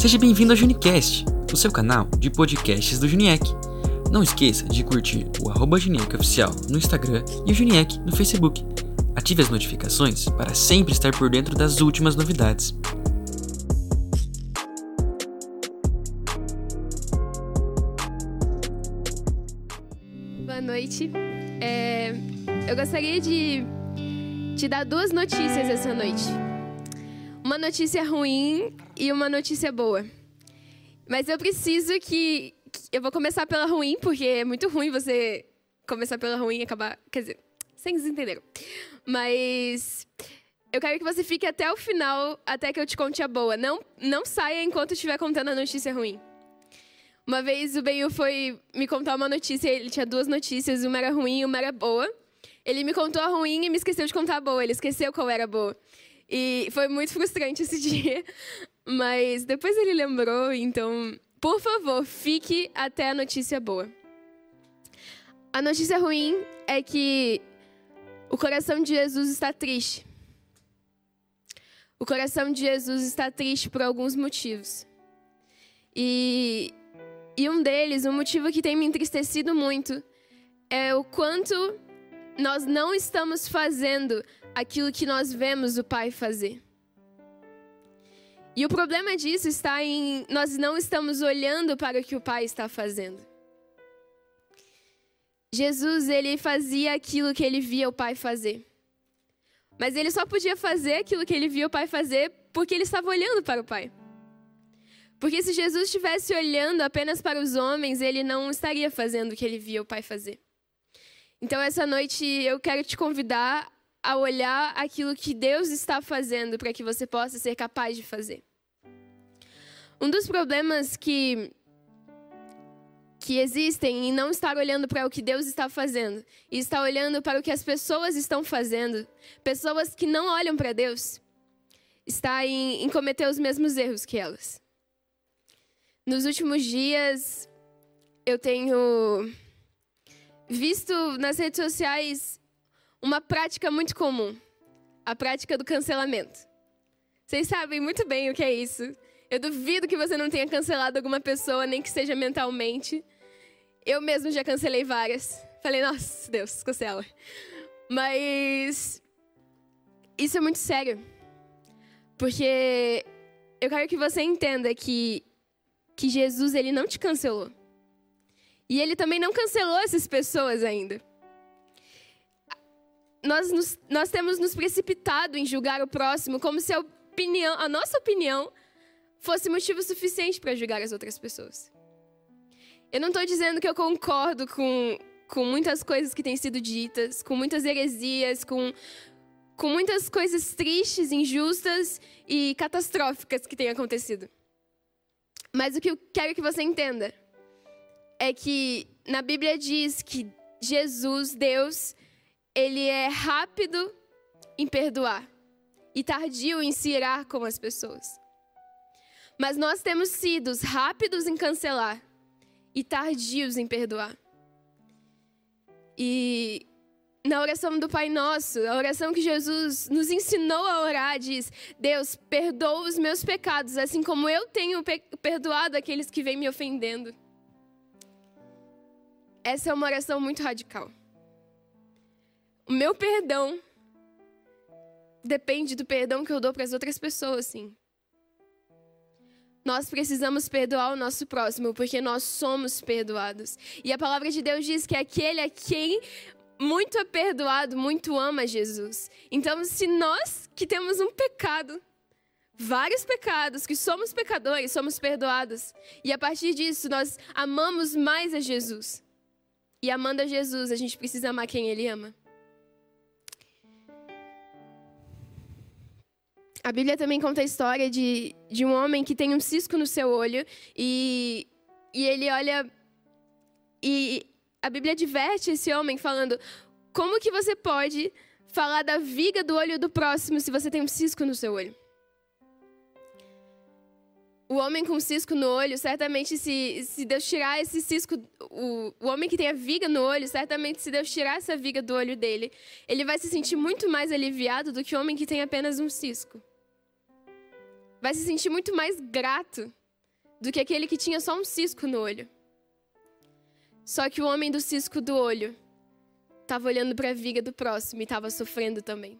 Seja bem-vindo ao Junicast, o seu canal de podcasts do Juniec. Não esqueça de curtir o arroba Oficial no Instagram e o Juniec no Facebook. Ative as notificações para sempre estar por dentro das últimas novidades. Boa noite. É, eu gostaria de te dar duas notícias essa noite. Uma notícia ruim e uma notícia boa. Mas eu preciso que. Eu vou começar pela ruim, porque é muito ruim você começar pela ruim e acabar. Quer dizer, vocês entenderam. Mas. Eu quero que você fique até o final, até que eu te conte a boa. Não, não saia enquanto eu estiver contando a notícia ruim. Uma vez o Benhu foi me contar uma notícia, ele tinha duas notícias, uma era ruim e uma era boa. Ele me contou a ruim e me esqueceu de contar a boa, ele esqueceu qual era a boa. E foi muito frustrante esse dia, mas depois ele lembrou, então, por favor, fique até a notícia boa. A notícia ruim é que o coração de Jesus está triste. O coração de Jesus está triste por alguns motivos. E, e um deles, um motivo que tem me entristecido muito, é o quanto nós não estamos fazendo aquilo que nós vemos o Pai fazer. E o problema disso está em nós não estamos olhando para o que o Pai está fazendo. Jesus, ele fazia aquilo que ele via o Pai fazer. Mas ele só podia fazer aquilo que ele via o Pai fazer porque ele estava olhando para o Pai. Porque se Jesus estivesse olhando apenas para os homens, ele não estaria fazendo o que ele via o Pai fazer. Então, essa noite eu quero te convidar a olhar aquilo que Deus está fazendo para que você possa ser capaz de fazer. Um dos problemas que que existem em não estar olhando para o que Deus está fazendo e estar olhando para o que as pessoas estão fazendo, pessoas que não olham para Deus, está em, em cometer os mesmos erros que elas. Nos últimos dias, eu tenho visto nas redes sociais uma prática muito comum: a prática do cancelamento. Vocês sabem muito bem o que é isso. Eu duvido que você não tenha cancelado alguma pessoa, nem que seja mentalmente. Eu mesmo já cancelei várias. Falei, nossa, Deus, cancela. Mas isso é muito sério. Porque eu quero que você entenda que, que Jesus ele não te cancelou. E ele também não cancelou essas pessoas ainda. Nós, nos, nós temos nos precipitado em julgar o próximo como se a, opinião, a nossa opinião fosse motivo suficiente para julgar as outras pessoas. Eu não estou dizendo que eu concordo com, com muitas coisas que têm sido ditas, com muitas heresias, com, com muitas coisas tristes, injustas e catastróficas que têm acontecido. Mas o que eu quero que você entenda é que na Bíblia diz que Jesus, Deus, ele é rápido em perdoar e tardio em se irar com as pessoas. Mas nós temos sido rápidos em cancelar e tardios em perdoar. E na oração do Pai Nosso, a oração que Jesus nos ensinou a orar, diz: Deus, perdoa os meus pecados, assim como eu tenho perdoado aqueles que vêm me ofendendo. Essa é uma oração muito radical. O meu perdão depende do perdão que eu dou para as outras pessoas, sim nós precisamos perdoar o nosso próximo, porque nós somos perdoados. E a palavra de Deus diz que aquele a quem muito é perdoado, muito ama Jesus. Então, se nós que temos um pecado, vários pecados, que somos pecadores, somos perdoados, e a partir disso nós amamos mais a Jesus. E amando a Jesus, a gente precisa amar quem Ele ama. A Bíblia também conta a história de, de um homem que tem um cisco no seu olho e, e ele olha. E a Bíblia adverte esse homem falando: como que você pode falar da viga do olho do próximo se você tem um cisco no seu olho? O homem com cisco no olho, certamente, se, se Deus tirar esse cisco, o, o homem que tem a viga no olho, certamente, se Deus tirar essa viga do olho dele, ele vai se sentir muito mais aliviado do que o homem que tem apenas um cisco vai se sentir muito mais grato do que aquele que tinha só um cisco no olho. Só que o homem do cisco do olho estava olhando para a viga do próximo e estava sofrendo também.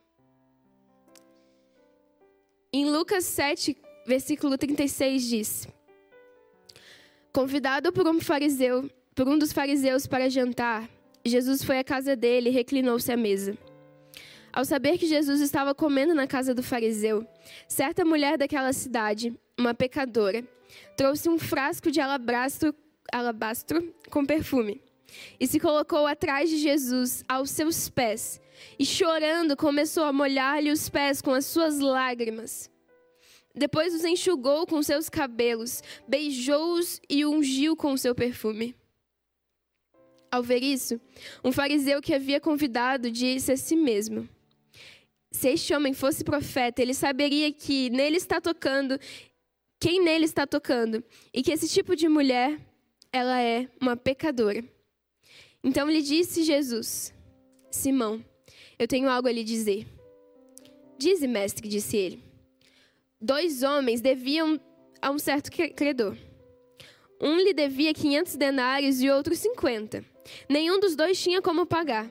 Em Lucas 7, versículo 36 diz: Convidado por um fariseu, por um dos fariseus para jantar, Jesus foi à casa dele e reclinou-se à mesa. Ao saber que Jesus estava comendo na casa do fariseu, certa mulher daquela cidade, uma pecadora, trouxe um frasco de alabastro, alabastro com perfume e se colocou atrás de Jesus, aos seus pés, e chorando começou a molhar-lhe os pés com as suas lágrimas. Depois os enxugou com seus cabelos, beijou-os e ungiu com seu perfume. Ao ver isso, um fariseu que havia convidado disse a si mesmo: se este homem fosse profeta, ele saberia que nele está tocando, quem nele está tocando, e que esse tipo de mulher, ela é uma pecadora. Então lhe disse Jesus: Simão, eu tenho algo a lhe dizer. Dize, mestre, disse ele. Dois homens deviam a um certo credor. Um lhe devia 500 denários e outro 50. Nenhum dos dois tinha como pagar.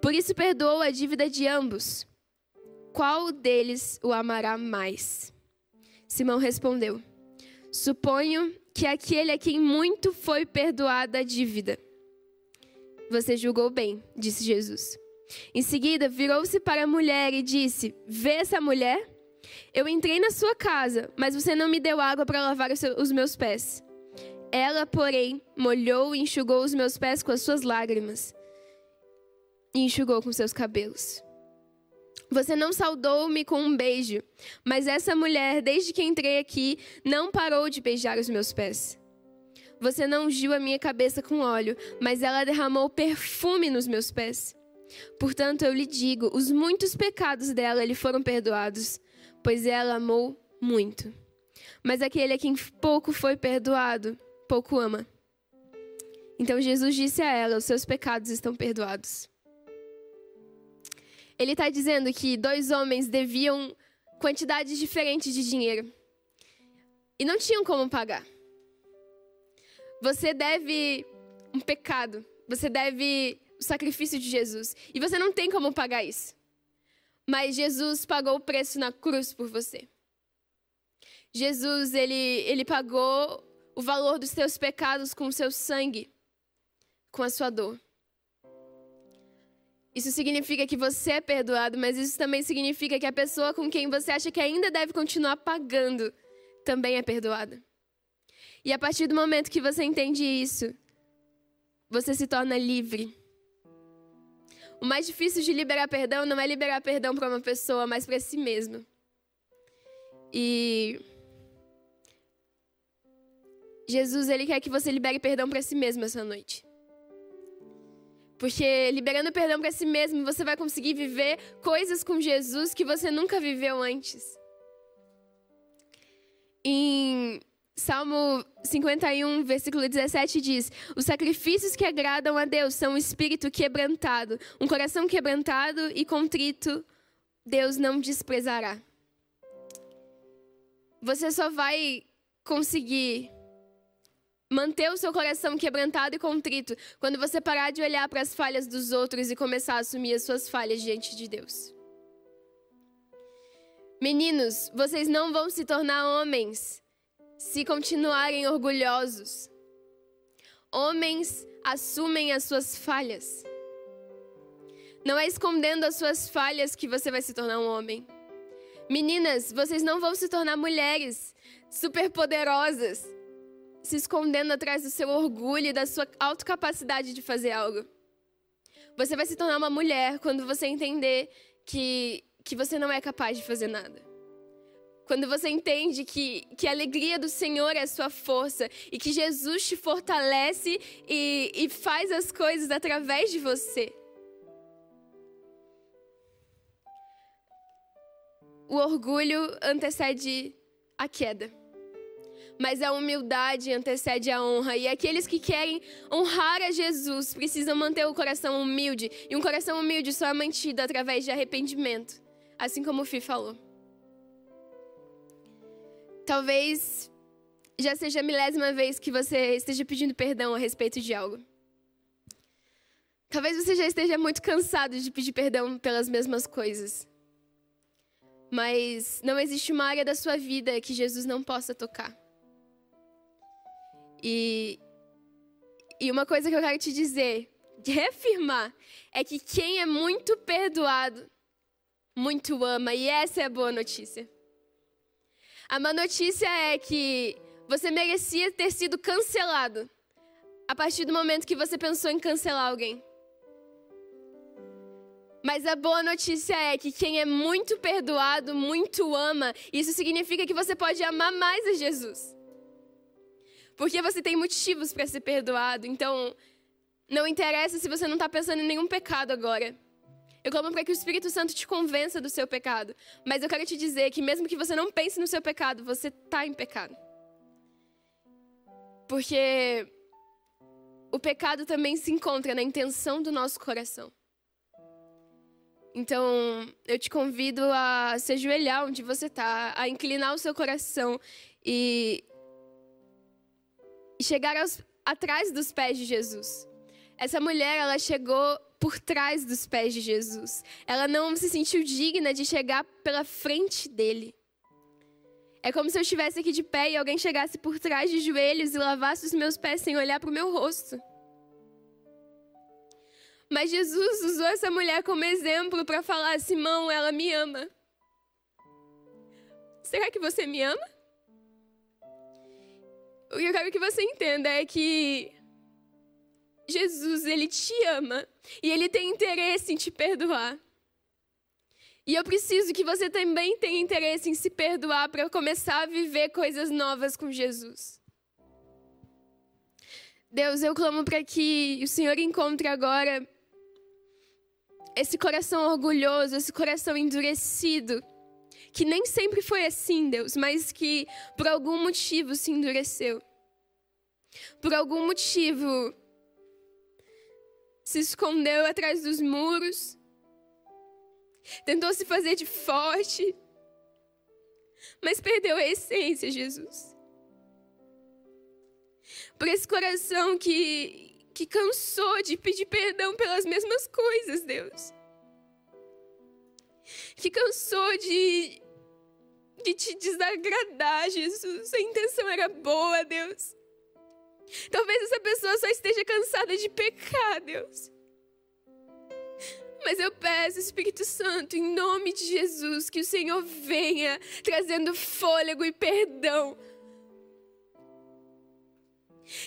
Por isso perdoou a dívida de ambos qual deles o amará mais? Simão respondeu: Suponho que aquele a quem muito foi perdoada a dívida. Você julgou bem, disse Jesus. Em seguida, virou-se para a mulher e disse: Vê essa mulher? Eu entrei na sua casa, mas você não me deu água para lavar os meus pés. Ela, porém, molhou e enxugou os meus pés com as suas lágrimas e enxugou com seus cabelos. Você não saudou-me com um beijo, mas essa mulher, desde que entrei aqui, não parou de beijar os meus pés. Você não ungiu a minha cabeça com óleo, mas ela derramou perfume nos meus pés. Portanto, eu lhe digo: os muitos pecados dela lhe foram perdoados, pois ela amou muito. Mas aquele a quem pouco foi perdoado, pouco ama. Então Jesus disse a ela: Os seus pecados estão perdoados. Ele está dizendo que dois homens deviam quantidades diferentes de dinheiro e não tinham como pagar. Você deve um pecado, você deve o sacrifício de Jesus e você não tem como pagar isso. Mas Jesus pagou o preço na cruz por você. Jesus, ele, ele pagou o valor dos teus pecados com o seu sangue, com a sua dor. Isso significa que você é perdoado, mas isso também significa que a pessoa com quem você acha que ainda deve continuar pagando também é perdoada. E a partir do momento que você entende isso, você se torna livre. O mais difícil de liberar perdão não é liberar perdão para uma pessoa, mas para si mesmo. E Jesus, ele quer que você libere perdão para si mesmo essa noite. Porque liberando perdão para si mesmo, você vai conseguir viver coisas com Jesus que você nunca viveu antes. Em Salmo 51, versículo 17 diz: Os sacrifícios que agradam a Deus são um espírito quebrantado, um coração quebrantado e contrito, Deus não desprezará. Você só vai conseguir manter o seu coração quebrantado e contrito quando você parar de olhar para as falhas dos outros e começar a assumir as suas falhas diante de Deus. Meninos, vocês não vão se tornar homens se continuarem orgulhosos. Homens assumem as suas falhas. Não é escondendo as suas falhas que você vai se tornar um homem. Meninas, vocês não vão se tornar mulheres superpoderosas se escondendo atrás do seu orgulho e da sua autocapacidade de fazer algo. Você vai se tornar uma mulher quando você entender que, que você não é capaz de fazer nada. Quando você entende que, que a alegria do Senhor é a sua força e que Jesus te fortalece e, e faz as coisas através de você. O orgulho antecede a queda mas a humildade antecede a honra. E aqueles que querem honrar a Jesus precisam manter o coração humilde. E um coração humilde só é mantido através de arrependimento, assim como o Fi falou. Talvez já seja a milésima vez que você esteja pedindo perdão a respeito de algo. Talvez você já esteja muito cansado de pedir perdão pelas mesmas coisas. Mas não existe uma área da sua vida que Jesus não possa tocar. E, e uma coisa que eu quero te dizer, reafirmar, é que quem é muito perdoado, muito ama. E essa é a boa notícia. A má notícia é que você merecia ter sido cancelado a partir do momento que você pensou em cancelar alguém. Mas a boa notícia é que quem é muito perdoado, muito ama. Isso significa que você pode amar mais a Jesus. Porque você tem motivos para ser perdoado. Então, não interessa se você não está pensando em nenhum pecado agora. Eu clamo para que o Espírito Santo te convença do seu pecado. Mas eu quero te dizer que, mesmo que você não pense no seu pecado, você está em pecado. Porque o pecado também se encontra na intenção do nosso coração. Então, eu te convido a se ajoelhar onde você está, a inclinar o seu coração e chegar aos, atrás dos pés de Jesus. Essa mulher, ela chegou por trás dos pés de Jesus. Ela não se sentiu digna de chegar pela frente dele. É como se eu estivesse aqui de pé e alguém chegasse por trás de joelhos e lavasse os meus pés sem olhar para o meu rosto. Mas Jesus usou essa mulher como exemplo para falar: Simão, ela me ama. Será que você me ama? O que eu quero que você entenda é que Jesus, ele te ama e ele tem interesse em te perdoar. E eu preciso que você também tenha interesse em se perdoar para começar a viver coisas novas com Jesus. Deus, eu clamo para que o Senhor encontre agora esse coração orgulhoso, esse coração endurecido, que nem sempre foi assim, Deus, mas que por algum motivo se endureceu. Por algum motivo se escondeu atrás dos muros, tentou se fazer de forte, mas perdeu a essência, Jesus. Por esse coração que, que cansou de pedir perdão pelas mesmas coisas, Deus. Que cansou de, de te desagradar, Jesus. A intenção era boa, Deus. Talvez essa pessoa só esteja cansada de pecar, Deus. Mas eu peço, Espírito Santo, em nome de Jesus, que o Senhor venha trazendo fôlego e perdão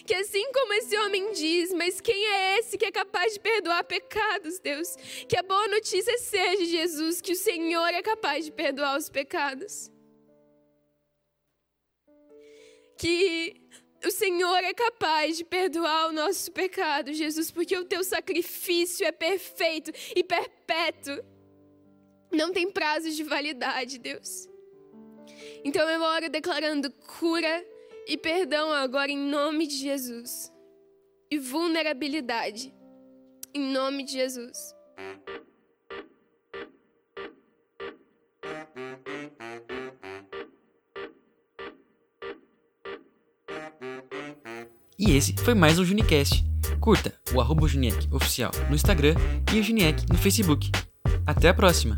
que assim como esse homem diz, mas quem é esse que é capaz de perdoar pecados, Deus? Que a boa notícia seja, Jesus, que o Senhor é capaz de perdoar os pecados. Que o Senhor é capaz de perdoar o nosso pecado, Jesus, porque o teu sacrifício é perfeito e perpétuo. Não tem prazo de validade, Deus. Então eu oro declarando cura e perdão agora em nome de Jesus. E vulnerabilidade em nome de Jesus. E esse foi mais um Junicast. Curta o arroba Juniec oficial no Instagram e o Juniec no Facebook. Até a próxima!